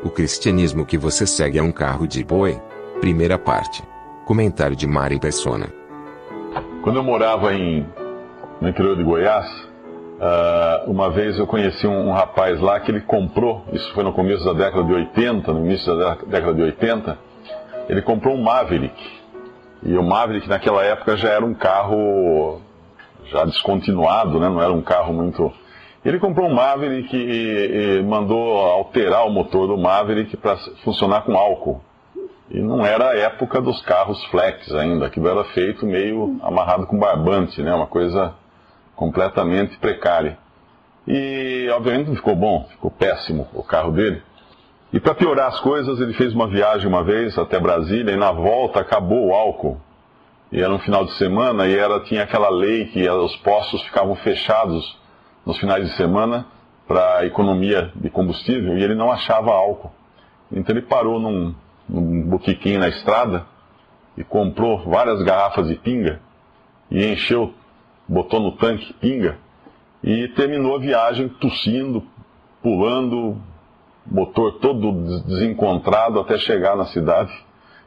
O cristianismo que você segue é um carro de boi? Primeira parte. Comentário de Mari Persona. Quando eu morava em, no interior de Goiás, uh, uma vez eu conheci um, um, rapaz lá que ele comprou, isso foi no começo da década de 80, no início da década de 80, ele comprou um Maverick. E o Maverick naquela época já era um carro já descontinuado, né? não era um carro muito. Ele comprou um Maverick e, e mandou alterar o motor do Maverick para funcionar com álcool. E não era a época dos carros flex ainda, aquilo era feito meio amarrado com barbante, né? Uma coisa completamente precária. E obviamente não ficou bom, ficou péssimo o carro dele. E para piorar as coisas, ele fez uma viagem uma vez até Brasília e na volta acabou o álcool. E era um final de semana e era tinha aquela lei que os postos ficavam fechados nos finais de semana para economia de combustível e ele não achava álcool. Então ele parou num, num na estrada e comprou várias garrafas de pinga e encheu, botou no tanque pinga e terminou a viagem tossindo, pulando, motor todo desencontrado até chegar na cidade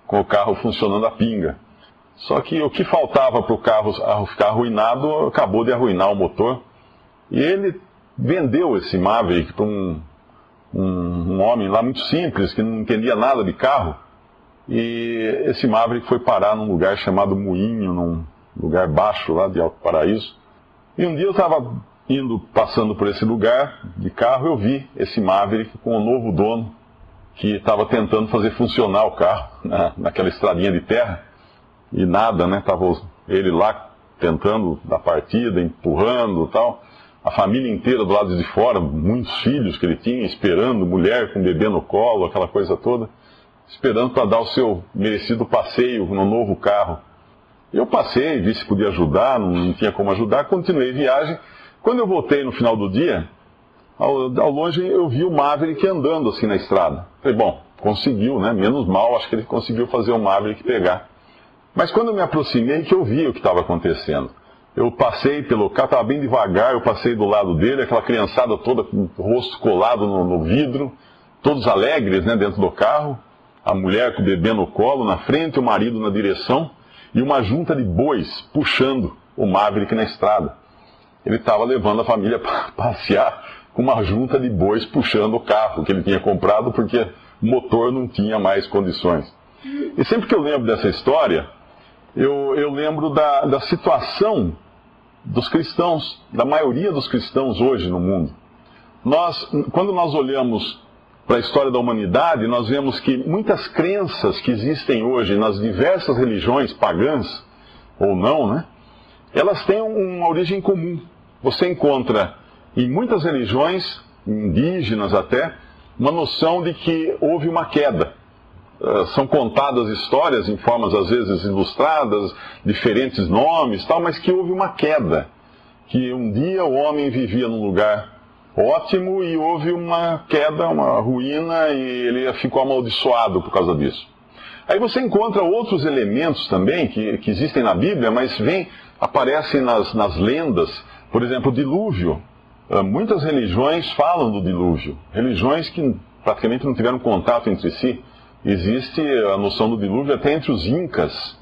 com o carro funcionando a pinga. Só que o que faltava para o carro ficar arruinado acabou de arruinar o motor. E ele vendeu esse Maverick para um, um, um, homem lá muito simples, que não entendia nada de carro. E esse Maverick foi parar num lugar chamado Moinho, num lugar baixo lá de Alto Paraíso. E um dia eu estava indo, passando por esse lugar de carro, eu vi esse Maverick com o um novo dono que estava tentando fazer funcionar o carro na, naquela estradinha de terra. E nada, né? Tava ele lá tentando dar partida, empurrando tal a família inteira do lado de fora, muitos filhos que ele tinha, esperando, mulher com bebê no colo, aquela coisa toda, esperando para dar o seu merecido passeio no novo carro. Eu passei, vi se podia ajudar, não tinha como ajudar, continuei viagem. Quando eu voltei no final do dia, ao, ao longe eu vi o Maverick andando assim na estrada. Falei, bom, conseguiu, né? Menos mal, acho que ele conseguiu fazer o Maverick pegar. Mas quando eu me aproximei, que eu vi o que estava acontecendo eu passei pelo carro, estava bem devagar, eu passei do lado dele, aquela criançada toda com o rosto colado no, no vidro, todos alegres né, dentro do carro, a mulher com o bebê no colo na frente, o marido na direção, e uma junta de bois puxando o Maverick na estrada. Ele estava levando a família para passear com uma junta de bois puxando o carro que ele tinha comprado porque o motor não tinha mais condições. E sempre que eu lembro dessa história, eu, eu lembro da, da situação dos cristãos, da maioria dos cristãos hoje no mundo. Nós, quando nós olhamos para a história da humanidade, nós vemos que muitas crenças que existem hoje nas diversas religiões pagãs, ou não, né? Elas têm uma origem comum. Você encontra em muitas religiões, indígenas até, uma noção de que houve uma queda. Eh, são contadas histórias em formas às vezes ilustradas, diferentes nomes, tal, mas que houve uma queda, que um dia o homem vivia num lugar ótimo e houve uma queda, uma ruína e ele ficou amaldiçoado por causa disso. Aí você encontra outros elementos também que, que existem na Bíblia, mas vem, aparecem nas, nas lendas, por exemplo, o dilúvio. Eh, muitas religiões falam do dilúvio, religiões que praticamente não tiveram contato entre si existe a noção do dilúvio até entre os incas.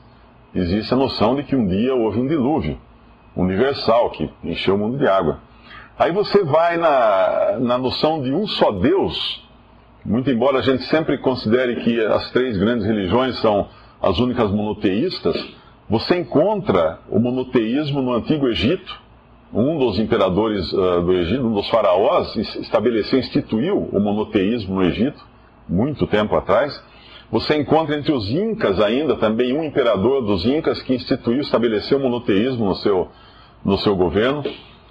Existe a noção de que um dia houve um dilúvio universal que encheu o mundo de água. Aí você vai na, na noção de um só Deus, muito embora a gente sempre considere que as três grandes religiões são as únicas monoteístas, você encontra o monoteísmo no Antigo Egito. Um dos imperadores uh, do Egito, um dos faraós, estabeleceu, instituiu o monoteísmo no Egito, muito tempo atrás. Você encontra entre os Incas ainda também um imperador dos Incas que instituiu, estabeleceu o monoteísmo no seu, no seu governo.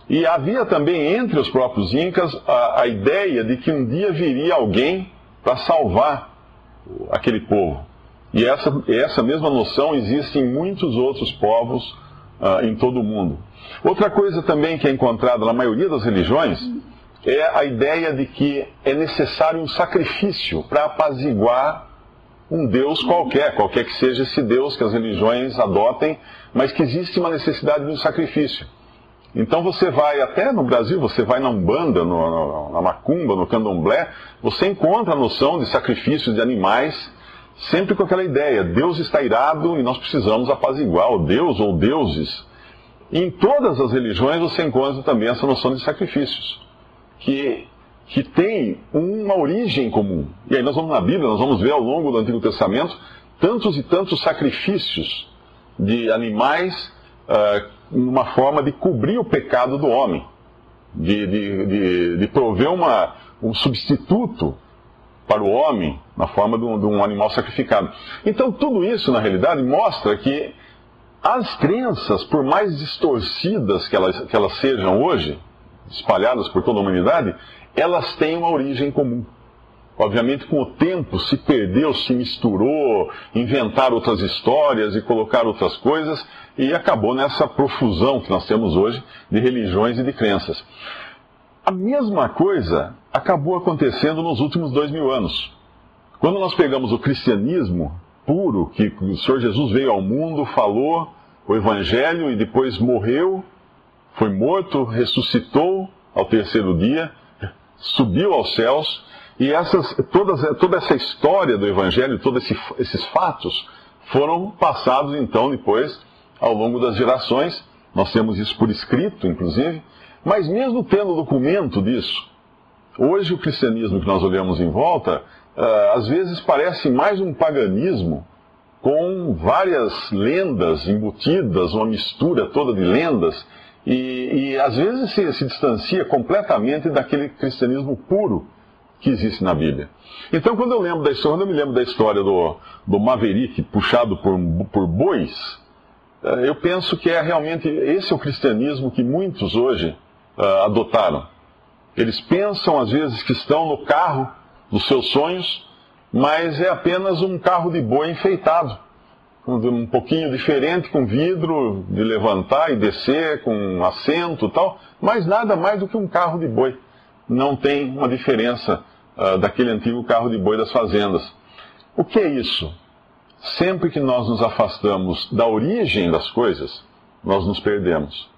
E havia também entre os próprios incas a, a ideia de que um dia viria alguém para salvar aquele povo. E essa, essa mesma noção existe em muitos outros povos uh, em todo o mundo. Outra coisa também que é encontrada na maioria das religiões é a ideia de que é necessário um sacrifício para apaziguar um Deus qualquer, qualquer que seja esse Deus que as religiões adotem, mas que existe uma necessidade de um sacrifício. Então você vai, até no Brasil, você vai na Umbanda, no, na Macumba, no Candomblé, você encontra a noção de sacrifícios de animais, sempre com aquela ideia, Deus está irado e nós precisamos apaziguar o Deus ou deuses. E em todas as religiões você encontra também essa noção de sacrifícios, que, que tem uma origem comum. E aí nós vamos na Bíblia, nós vamos ver ao longo do Antigo Testamento tantos e tantos sacrifícios de animais uh, uma forma de cobrir o pecado do homem, de, de, de, de prover uma, um substituto para o homem na forma de um, de um, animal sacrificado. Então, tudo isso, na realidade, mostra que as crenças, por mais distorcidas que elas, que elas sejam hoje, espalhadas por toda a humanidade, elas têm uma origem comum. Obviamente, com o tempo, se perdeu, se misturou, inventaram outras histórias e colocaram outras coisas, e acabou nessa profusão que nós temos hoje de religiões e de crenças. A mesma coisa acabou acontecendo nos últimos dois mil anos. Quando nós pegamos o cristianismo puro, que o Senhor Jesus veio ao mundo, falou o Evangelho e depois morreu, foi morto, ressuscitou ao terceiro dia, subiu aos céus e essas, todas, toda essa história do Evangelho, todos esse, esses fatos, foram passados então depois, ao longo das gerações. Nós temos isso por escrito, inclusive. Mas mesmo tendo documento disso, hoje o cristianismo que nós olhamos em volta, uh, às vezes parece mais um paganismo com várias lendas embutidas, uma mistura toda de lendas, e, e às vezes se, se distancia completamente daquele cristianismo puro que existe na Bíblia. Então, quando eu lembro da história, quando eu me lembro da história do, do Maverick puxado por, por bois, eh, eu penso que é realmente esse é o cristianismo que muitos hoje uh, adotaram. Eles pensam, às vezes, que estão no carro dos seus sonhos, mas é apenas um carro de boi enfeitado. Um pouquinho diferente, com vidro de levantar e descer, com assento e tal, mas nada mais do que um carro de boi não tem uma diferença uh, daquele antigo carro de boi das fazendas. O que é isso? Sempre que nós nos afastamos da origem das coisas, nós nos perdemos.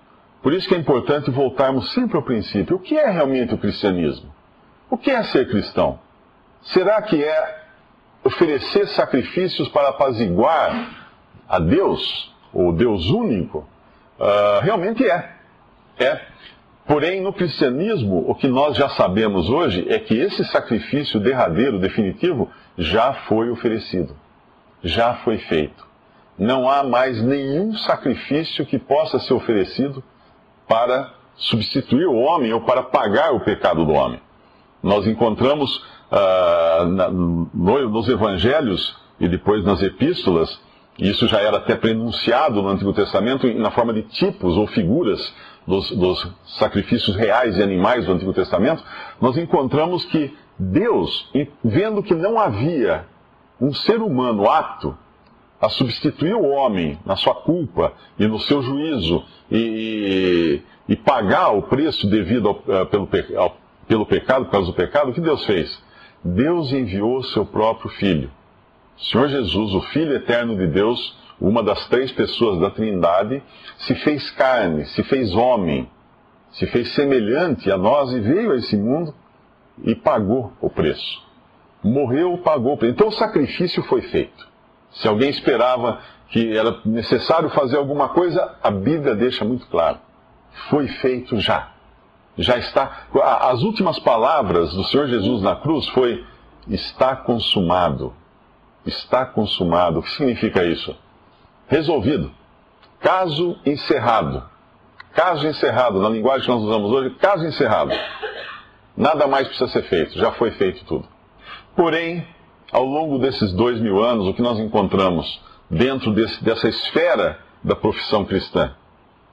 Por isso que é importante voltarmos sempre ao princípio. O que é realmente o cristianismo? O que é ser cristão? Será que é oferecer sacrifícios para apaziguar a Deus, o Deus único? Uh, realmente é. É. Porém, no cristianismo, o que nós já sabemos hoje é que esse sacrifício derradeiro, definitivo, já foi oferecido, já foi feito. Não há mais nenhum sacrifício que possa ser oferecido para substituir o homem ou para pagar o pecado do homem. Nós encontramos uh, na, no, nos evangelhos e depois nas epístolas, isso já era até prenunciado no Antigo Testamento na forma de tipos ou figuras dos, dos sacrifícios reais de animais do Antigo Testamento, nós encontramos que Deus, vendo que não havia um ser humano apto a substituir o homem na sua culpa e no seu juízo e, e, e pagar o preço devido ao, eh, pelo, ao, pelo pecado, por causa do pecado, o que Deus fez? Deus enviou seu próprio Filho. Senhor Jesus, o Filho eterno de Deus, uma das três pessoas da Trindade, se fez carne, se fez homem, se fez semelhante a nós e veio a esse mundo e pagou o preço. Morreu, pagou o preço. Então o sacrifício foi feito. Se alguém esperava que era necessário fazer alguma coisa, a Bíblia deixa muito claro. Foi feito já. Já está. As últimas palavras do Senhor Jesus na cruz foi: está consumado. Está consumado. O que significa isso? resolvido. Caso encerrado. Caso encerrado, na linguagem que nós usamos hoje, caso encerrado. Nada mais precisa ser feito, já foi feito tudo. Porém, ao longo desses dois mil anos, o que nós encontramos dentro desse, dessa esfera da profissão cristã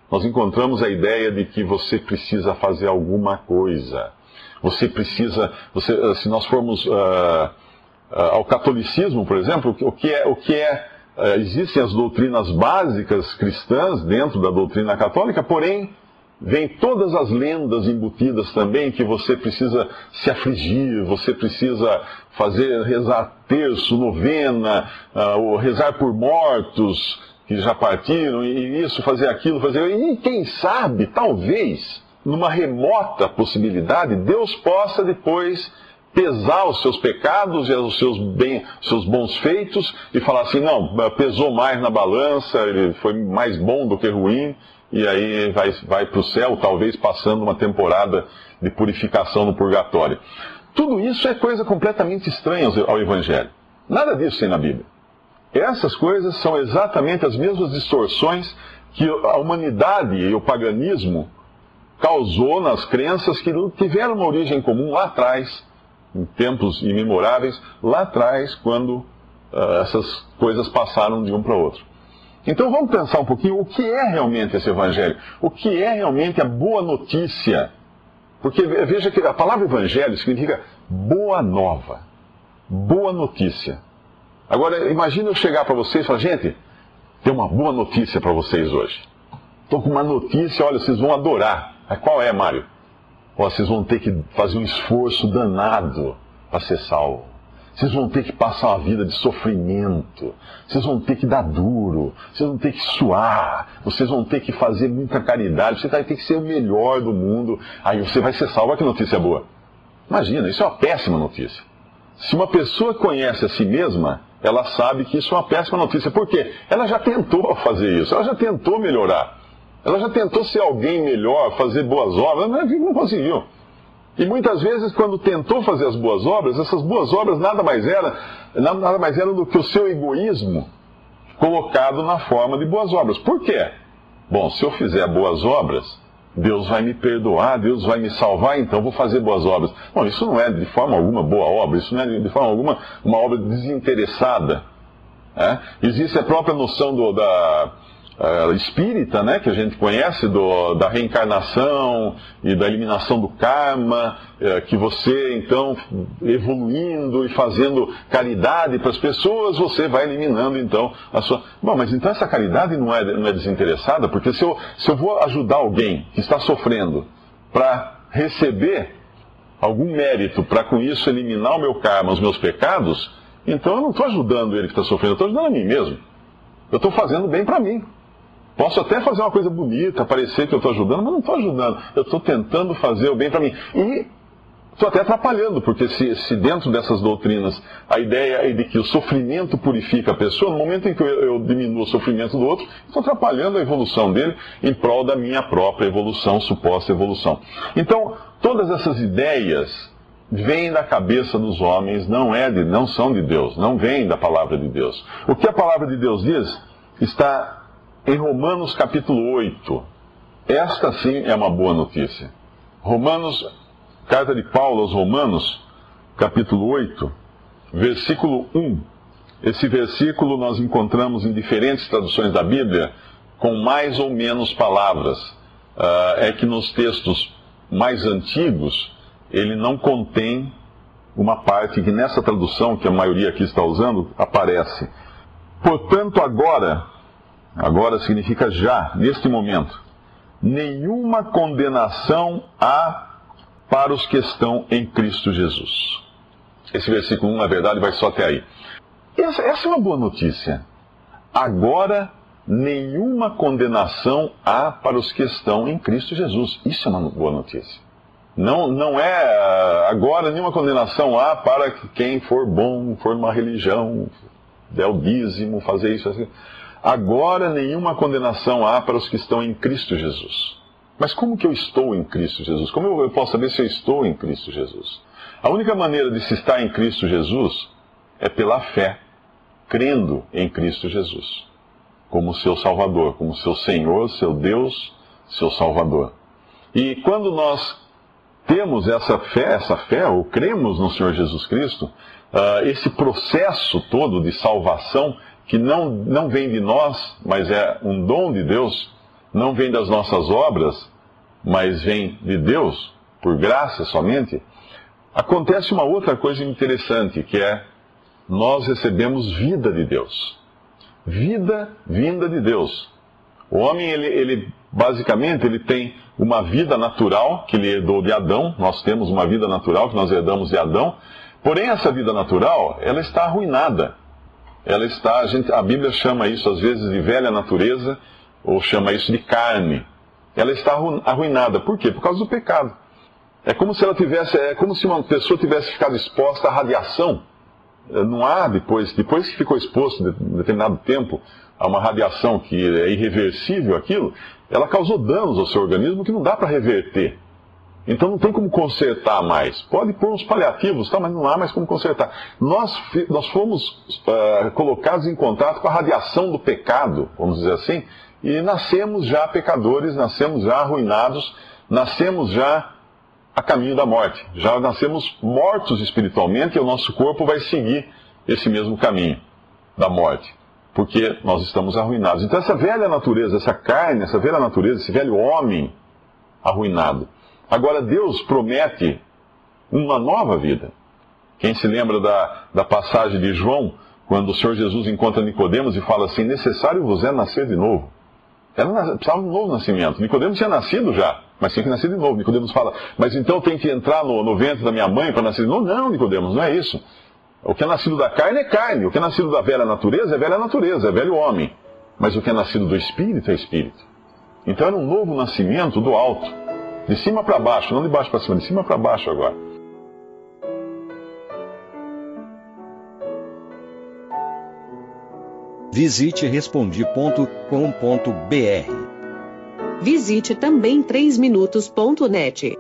nós encontramos a ideia de que você precisa fazer alguma coisa. Você precisa, você, se nós formos uh, ao catolicismo, por exemplo, o que é, o que é uh, existem as doutrinas básicas cristãs dentro da doutrina católica, porém vem todas as lendas embutidas também que você precisa se afligir, você precisa fazer rezar terço, novena, uh, rezar por mortos que já partiram, e isso, fazer aquilo, fazer. E quem sabe, talvez, numa remota possibilidade, Deus possa depois pesar os seus pecados e os seus, bem, seus bons feitos e falar assim: não, pesou mais na balança, ele foi mais bom do que ruim e aí vai, vai para o céu, talvez passando uma temporada de purificação no purgatório. Tudo isso é coisa completamente estranha ao Evangelho. Nada disso tem na Bíblia. Essas coisas são exatamente as mesmas distorções que a humanidade e o paganismo causou nas crenças que tiveram uma origem comum lá atrás, em tempos imemoráveis, lá atrás, quando uh, essas coisas passaram de um para outro. Então vamos pensar um pouquinho o que é realmente esse evangelho, o que é realmente a boa notícia. Porque veja que a palavra evangelho significa boa nova, boa notícia. Agora imagine eu chegar para vocês e falar, gente, tem uma boa notícia para vocês hoje. Estou com uma notícia, olha, vocês vão adorar. Mas qual é, Mário? Vocês vão ter que fazer um esforço danado para ser salvo. Vocês vão ter que passar uma vida de sofrimento. Vocês vão ter que dar duro. Vocês vão ter que suar. Vocês vão ter que fazer muita caridade. Você vai ter que ser o melhor do mundo. Aí você vai ser salvo. Olha que notícia boa. Imagina, isso é uma péssima notícia. Se uma pessoa conhece a si mesma, ela sabe que isso é uma péssima notícia. Por quê? Ela já tentou fazer isso. Ela já tentou melhorar. Ela já tentou ser alguém melhor, fazer boas obras, mas não conseguiu. E muitas vezes, quando tentou fazer as boas obras, essas boas obras nada mais eram, nada mais eram do que o seu egoísmo colocado na forma de boas obras. Por quê? Bom, se eu fizer boas obras, Deus vai me perdoar, Deus vai me salvar, então vou fazer boas obras. Bom, isso não é de forma alguma boa obra, isso não é de forma alguma uma obra desinteressada. É? Existe a própria noção do, da, uh, espírita, né, que a gente conhece, do, da reencarnação e da eliminação do karma, uh, que você, então, evoluindo e fazendo caridade para as pessoas, você vai eliminando, então, a sua. Bom, mas então essa caridade não é, não é desinteressada, porque se eu, se eu vou ajudar alguém que está sofrendo para receber algum mérito para com isso eliminar o meu karma, os meus pecados, então eu não estou ajudando ele que está sofrendo, eu estou ajudando a mim mesmo. Eu estou fazendo bem para mim. Posso até fazer uma coisa bonita, parecer que eu estou ajudando, mas não estou ajudando. Eu estou tentando fazer o bem para mim. E estou até atrapalhando, porque se, se, dentro dessas doutrinas a ideia é de que o sofrimento purifica a pessoa, no momento em que eu, eu diminuo o sofrimento do outro, estou atrapalhando a evolução dele em prol da minha própria evolução, suposta evolução. Então, todas essas ideias vêm da cabeça dos homens, não, é de, não são de Deus, não vêm da palavra de Deus. O que a palavra de Deus diz está em Romanos capítulo 8. Esta sim é uma boa notícia. Romanos, carta de Paulo aos Romanos, capítulo 8, versículo 1. Esse versículo nós encontramos em diferentes traduções da Bíblia com mais ou menos palavras. Uh, é que nos textos mais antigos ele não contém uma parte que nessa tradução, que a maioria aqui está usando, aparece. Portanto, agora agora significa já, neste momento, nenhuma condenação há para os que estão em Cristo Jesus. Esse versículo 1, na verdade, vai só até aí. Essa, essa é uma boa notícia. Agora, nenhuma condenação há para os que estão em Cristo Jesus. Isso é uma boa notícia. Não, não é agora nenhuma condenação há para quem for bom, for uma religião, der o dízimo, fazer isso assim. Agora nenhuma condenação há para os que estão em Cristo Jesus. Mas como que eu estou em Cristo Jesus? Como eu posso saber se eu estou em Cristo Jesus? A única maneira de se estar em Cristo Jesus é pela fé, crendo em Cristo Jesus, como seu Salvador, como seu Senhor, seu Deus, seu Salvador. E quando nós temos essa fé, essa fé, ou cremos no Senhor Jesus Cristo, uh, esse processo todo de salvação que não, não vem de nós, mas é um dom de Deus, não vem das nossas obras, mas vem de Deus, por graça somente, acontece uma outra coisa interessante, que é nós recebemos vida de Deus. Vida vinda de Deus. O homem, ele, ele basicamente, ele tem uma vida natural que ele herdou de Adão. Nós temos uma vida natural que nós herdamos de Adão. Porém, essa vida natural, ela está arruinada. Ela está, a, gente, a Bíblia chama isso às vezes de velha natureza, ou chama isso de carne. Ela está arruinada. Por quê? Por causa do pecado. É como se ela tivesse, é como se uma pessoa tivesse ficado exposta à radiação eh, não há depois, depois que ficou exposto de determinado tempo a uma radiação que é irreversível aquilo, ela causou danos ao seu organismo que não dá para reverter. Então não tem como consertar mais. Pode pôr uns paliativos, tá, mas não há mais como consertar. Nós, nós fomos uh, colocados em contato com a radiação do pecado, vamos dizer assim, e nascemos já pecadores, nascemos já arruinados, nascemos já a caminho da morte. Já nascemos mortos espiritualmente e o nosso corpo vai seguir esse mesmo caminho da morte, porque nós estamos arruinados. Então, essa velha natureza, essa carne, essa velha natureza, esse velho homem arruinado. Agora, Deus promete uma nova vida. Quem se lembra da, da passagem de João, quando o Senhor Jesus encontra Nicodemos e fala assim: necessário vos é nascer de novo. Era, precisava de um novo nascimento. Nicodemos tinha nascido já mas tinha que nascer de novo. Nicodemos fala, mas então tem que entrar no, no ventre da minha mãe para nascer de novo? Não, Nicodemos, não é isso. O que é nascido da carne é carne, o que é nascido da velha natureza é velha natureza, é velho homem. Mas o que é nascido do espírito é espírito. Então era um novo nascimento do alto, de cima para baixo, não de baixo para cima, de cima para baixo agora. Visite respondi.com.br Visite também 3minutos.net.